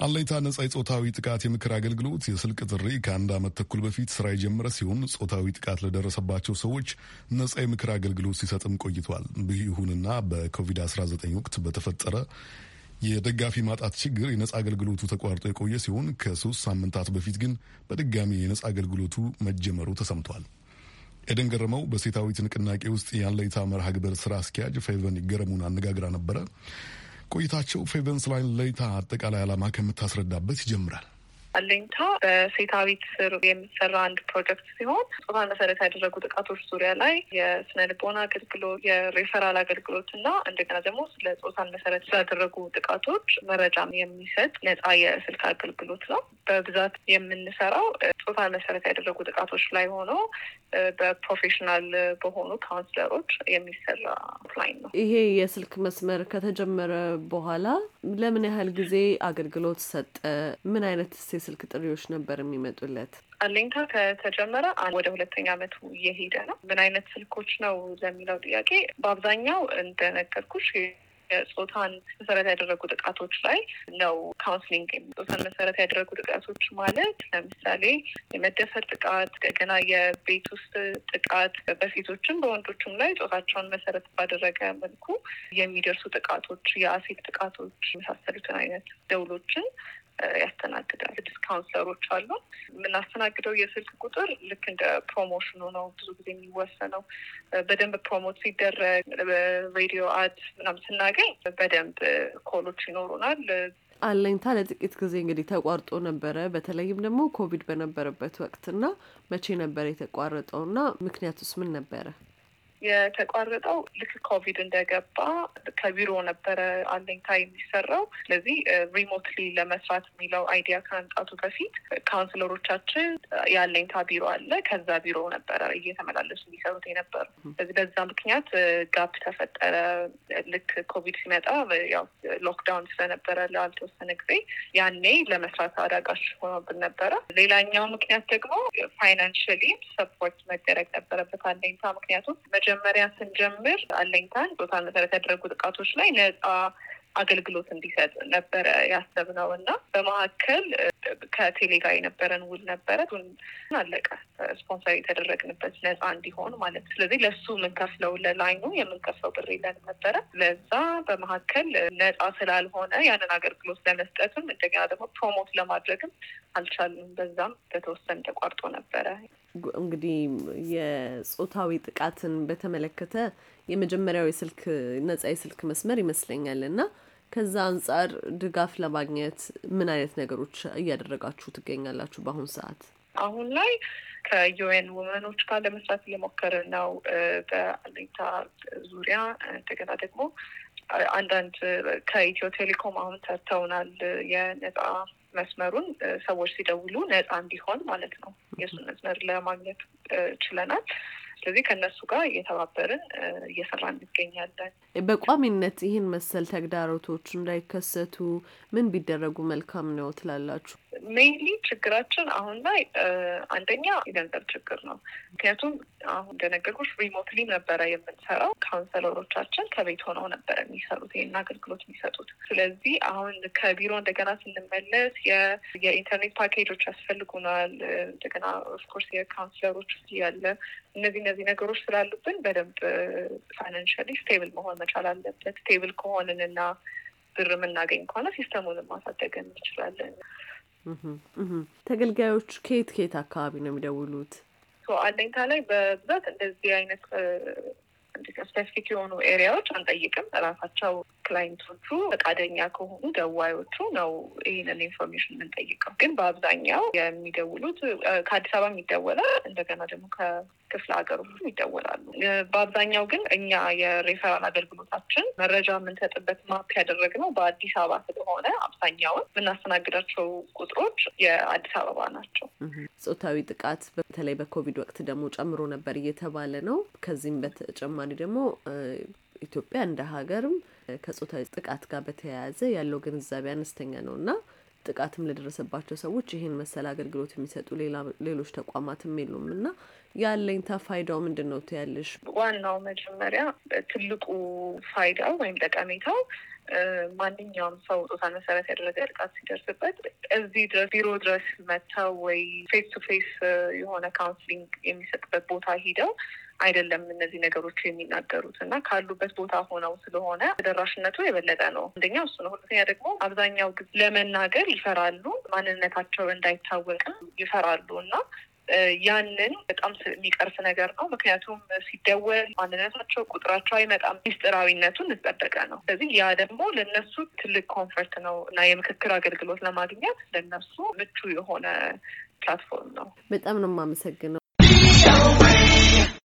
አለይታ ነጻ የጾታዊ ጥቃት የምክር አገልግሎት የስልክ ጥሪ ከአንድ ዓመት ተኩል በፊት ስራ የጀመረ ሲሆን ጾታዊ ጥቃት ለደረሰባቸው ሰዎች ነጻ የምክር አገልግሎት ሲሰጥም ቆይቷል። ይሁንና በኮቪድ-19 ወቅት በተፈጠረ የደጋፊ ማጣት ችግር የነጻ አገልግሎቱ ተቋርጦ የቆየ ሲሆን ከሶስት ሳምንታት በፊት ግን በድጋሚ የነጻ አገልግሎቱ መጀመሩ ተሰምቷል። ኤደን ገረመው በሴታዊት ንቅናቄ ውስጥ የአለይታ መርሃ ግብር ስራ አስኪያጅ ፌቨን ይገረሙን አነጋግራ ነበረ። ቆይታቸው ፌቨንስ line ለይታ አጠቃላይ ዓላማ ከምታስረዳበት ይጀምራል። አለኝታ በሴታዊት ስር የሚሰራ አንድ ፕሮጀክት ሲሆን ጾታን መሰረት ያደረጉ ጥቃቶች ዙሪያ ላይ የስነ ልቦና አገልግሎት፣ የሬፈራል አገልግሎት እና እንደገና ደግሞ ስለ ጾታን መሰረት ስላደረጉ ጥቃቶች መረጃም የሚሰጥ ነጻ የስልክ አገልግሎት ነው። በብዛት የምንሰራው ጾታን መሰረት ያደረጉ ጥቃቶች ላይ ሆኖ በ professional በሆኑ counselor ኦች የሚሰራ line ነው። ይሄ የስልክ መስመር ከተጀመረ በኋላ ለምን ያህል ጊዜ አገልግሎት ሰጠ? ምን አይነት የስልክ ጥሪዎች ነበር የሚመጡለት? አለኝታ ከተጀመረ ወደ ሁለተኛ ዓመቱ እየሄደ ነው። ምን አይነት ስልኮች ነው ለሚለው ጥያቄ በአብዛኛው እንደነገርኩሽ ጾታን መሰረት ያደረጉ ጥቃቶች ላይ ነው counseling። ጾታን መሰረት ያደረጉ ጥቃቶች ማለት ለምሳሌ የመደፈር ጥቃት፣ እንደገና የቤት ውስጥ ጥቃት በሴቶችም በወንዶችም ላይ ጾታቸውን መሰረት ባደረገ መልኩ የሚደርሱ ጥቃቶች፣ የአሲድ ጥቃቶች የመሳሰሉትን አይነት ደውሎችን ያስተናግዳል። ስድስት counselor ኦች አሉ። የምናስተናግደው የስልክ ቁጥር ልክ እንደ promotion ኡ ነው ብዙ ጊዜ የሚወሰነው። በደንብ promote ሲደረግ በሬዲዮ ad ምናምን ስናገኝ በደንብ call ኦች ይኖሩናል። አለኝታ ለጥቂት ጊዜ እንግዲህ ተቋርጦ ነበረ። በተለይም ደግሞ ኮቪድ በነበረበት ወቅትና መቼ ነበር የተቋረጠው እና ምክንያቱስ ምን ነበረ? የተቋረጠው ልክ ኮቪድ እንደገባ ከቢሮ ነበረ አለኝታ የሚሰራው። ስለዚህ remotely ለመስራት የሚለው idea ከመምጣቱ በፊት counselor ኦቻችን የአለኝታ ቢሮ አለ። ከዛ ቢሮ ነበረ እየተመላለሱ የሚሰሩት የነበሩ። ስለዚህ በዛ ምክንያት gap ተፈጠረ። ልክ ኮቪድ ሲመጣ ያው lockdown ስለነበረ ላልተወሰነ ጊዜ ያኔ ለመስራት አዳጋች ሆኖብን ነበረ። ሌላኛው ምክንያት ደግሞ financially support መደረግ ነበረበት አለኝታ ምክንያቱም መጀመሪያ ስንጀምር አለኝታን ጾታን መሰረት ያደረጉ ጥቃቶች ላይ ነጻ አገልግሎት እንዲሰጥ ነበረ ያሰብነው እና በመካከል ከቴሌ ጋር የነበረን ውል ነበረ አለቀ። ስፖንሰር የተደረግንበት ነጻ እንዲሆን ማለት ስለዚህ ለሱ የምንከፍለው ለ line ኡ የምንከፍለው ብር የለንም ነበረ። ለዛ በመካከል ነጻ ስላልሆነ ያንን አገልግሎት ለመስጠትም እንደገና ደግሞ promote ለማድረግም አልቻልንም። በዛም በተወሰነ ተቋርጦ ነበረ። እንግዲህ የጾታዊ ጥቃትን በተመለከተ የመጀመሪያው የስልክ ነጻ የስልክ መስመር ይመስለኛል እና ከዛ አንጻር ድጋፍ ለማግኘት ምን አይነት ነገሮች እያደረጋችሁ ትገኛላችሁ በአሁን ሰዓት? አሁን ላይ ከ UN Women ኦች ጋር ለመስራት እየሞከርን ነው በአለኝታ ዙሪያ። እንደገና ደግሞ አንዳንድ ከኢትዮ ቴሌኮም አሁን ሰርተውናል የነጻ መስመሩን ሰዎች ሲደውሉ ነጻ እንዲሆን ማለት ነው። የእሱን መስመር ለማግኘት ችለናል። ስለዚህ ከእነሱ ጋር እየተባበርን እየሰራ እንገኛለን። በቋሚነት ይህን መሰል ተግዳሮቶች እንዳይከሰቱ ምን ቢደረጉ መልካም ነው ትላላችሁ? ሜይንሊ ችግራችን አሁን ላይ አንደኛ የገንዘብ ችግር ነው። ምክንያቱም አሁን እንደነገርኩሽ remotely ነበረ የምንሰራው። counselor ኦቻችን ከቤት ሆነው ነበረ የሚሰሩት ይህን አገልግሎት የሚሰጡት። ስለዚህ አሁን ከቢሮ እንደገና ስንመለስ የኢንተርኔት ፓኬጆች ያስፈልጉናል። እንደገና of course የ counselor ኦች ያለ እነዚህ እነዚህ ነገሮች ስላሉብን በደንብ financially stable መሆን መቻል አለበት። stable ከሆንን ብር የምናገኝ ከሆነ system ኡንም ማሳደግ እንችላለን። ተገልጋዮች ከየት ከየት አካባቢ ነው የሚደውሉት? አለኝታ ላይ በብዛት እንደዚህ አይነት specific የሆኑ area ዎች አንጠይቅም። ራሳቸው client ኦቹ ፈቃደኛ ከሆኑ ደዋዮቹ ነው ይህንን information የምንጠይቀው። ግን በአብዛኛው የሚደውሉት ከአዲስ አበባ ይደወላል። እንደገና ደግሞ ከክፍለ ሀገሩ ይደወላሉ። በአብዛኛው ግን እኛ የሬፈራል አገልግሎታችን መረጃ የምንሰጥበት map ያደረግነው በአዲስ አበባ ስለሆነ አብዛኛውን የምናስተናግዳቸው ቁጥሮች የአዲስ አበባ ናቸው። ጾታዊ ጥቃት በተለይ በኮቪድ ወቅት ደግሞ ጨምሮ ነበር እየተባለ ነው። ከዚህም በተጨማሪ ደግሞ ኢትዮጵያ እንደ ሀገርም ከጾታዊ ጥቃት ጋር በተያያዘ ያለው ግንዛቤ አነስተኛ ነው እና ጥቃትም ለደረሰባቸው ሰዎች ይህን መሰል አገልግሎት የሚሰጡ ሌሎች ተቋማትም የሉም እና ያለኝ ተፋይዳው ምንድን ነው ትያለሽ? ዋናው መጀመሪያ ትልቁ ፋይዳው ወይም ጠቀሜታው ማንኛውም ሰው ጾታን መሰረት ያደረገ ጥቃት ሲደርስበት እዚህ ድረስ ቢሮ ድረስ መጥተው ወይ face to face የሆነ counseling የሚሰጥበት ቦታ ሄደው አይደለም እነዚህ ነገሮች የሚናገሩት እና ካሉበት ቦታ ሆነው ስለሆነ ተደራሽነቱ የበለጠ ነው። አንደኛ እሱ ነው። ሁለተኛ ደግሞ አብዛኛው ጊዜ ለመናገር ይፈራሉ፣ ማንነታቸው እንዳይታወቅም ይፈራሉ እና ያንን በጣም የሚቀርፍ ነገር ነው። ምክንያቱም ሲደወል ማንነታቸው፣ ቁጥራቸው አይመጣም፣ ሚስጥራዊነቱ የተጠበቀ ነው። ስለዚህ ያ ደግሞ ለነሱ ትልቅ comfort ነው እና የምክክር አገልግሎት ለማግኘት ለነሱ ምቹ የሆነ platform ነው። በጣም ነው የማመሰግነው።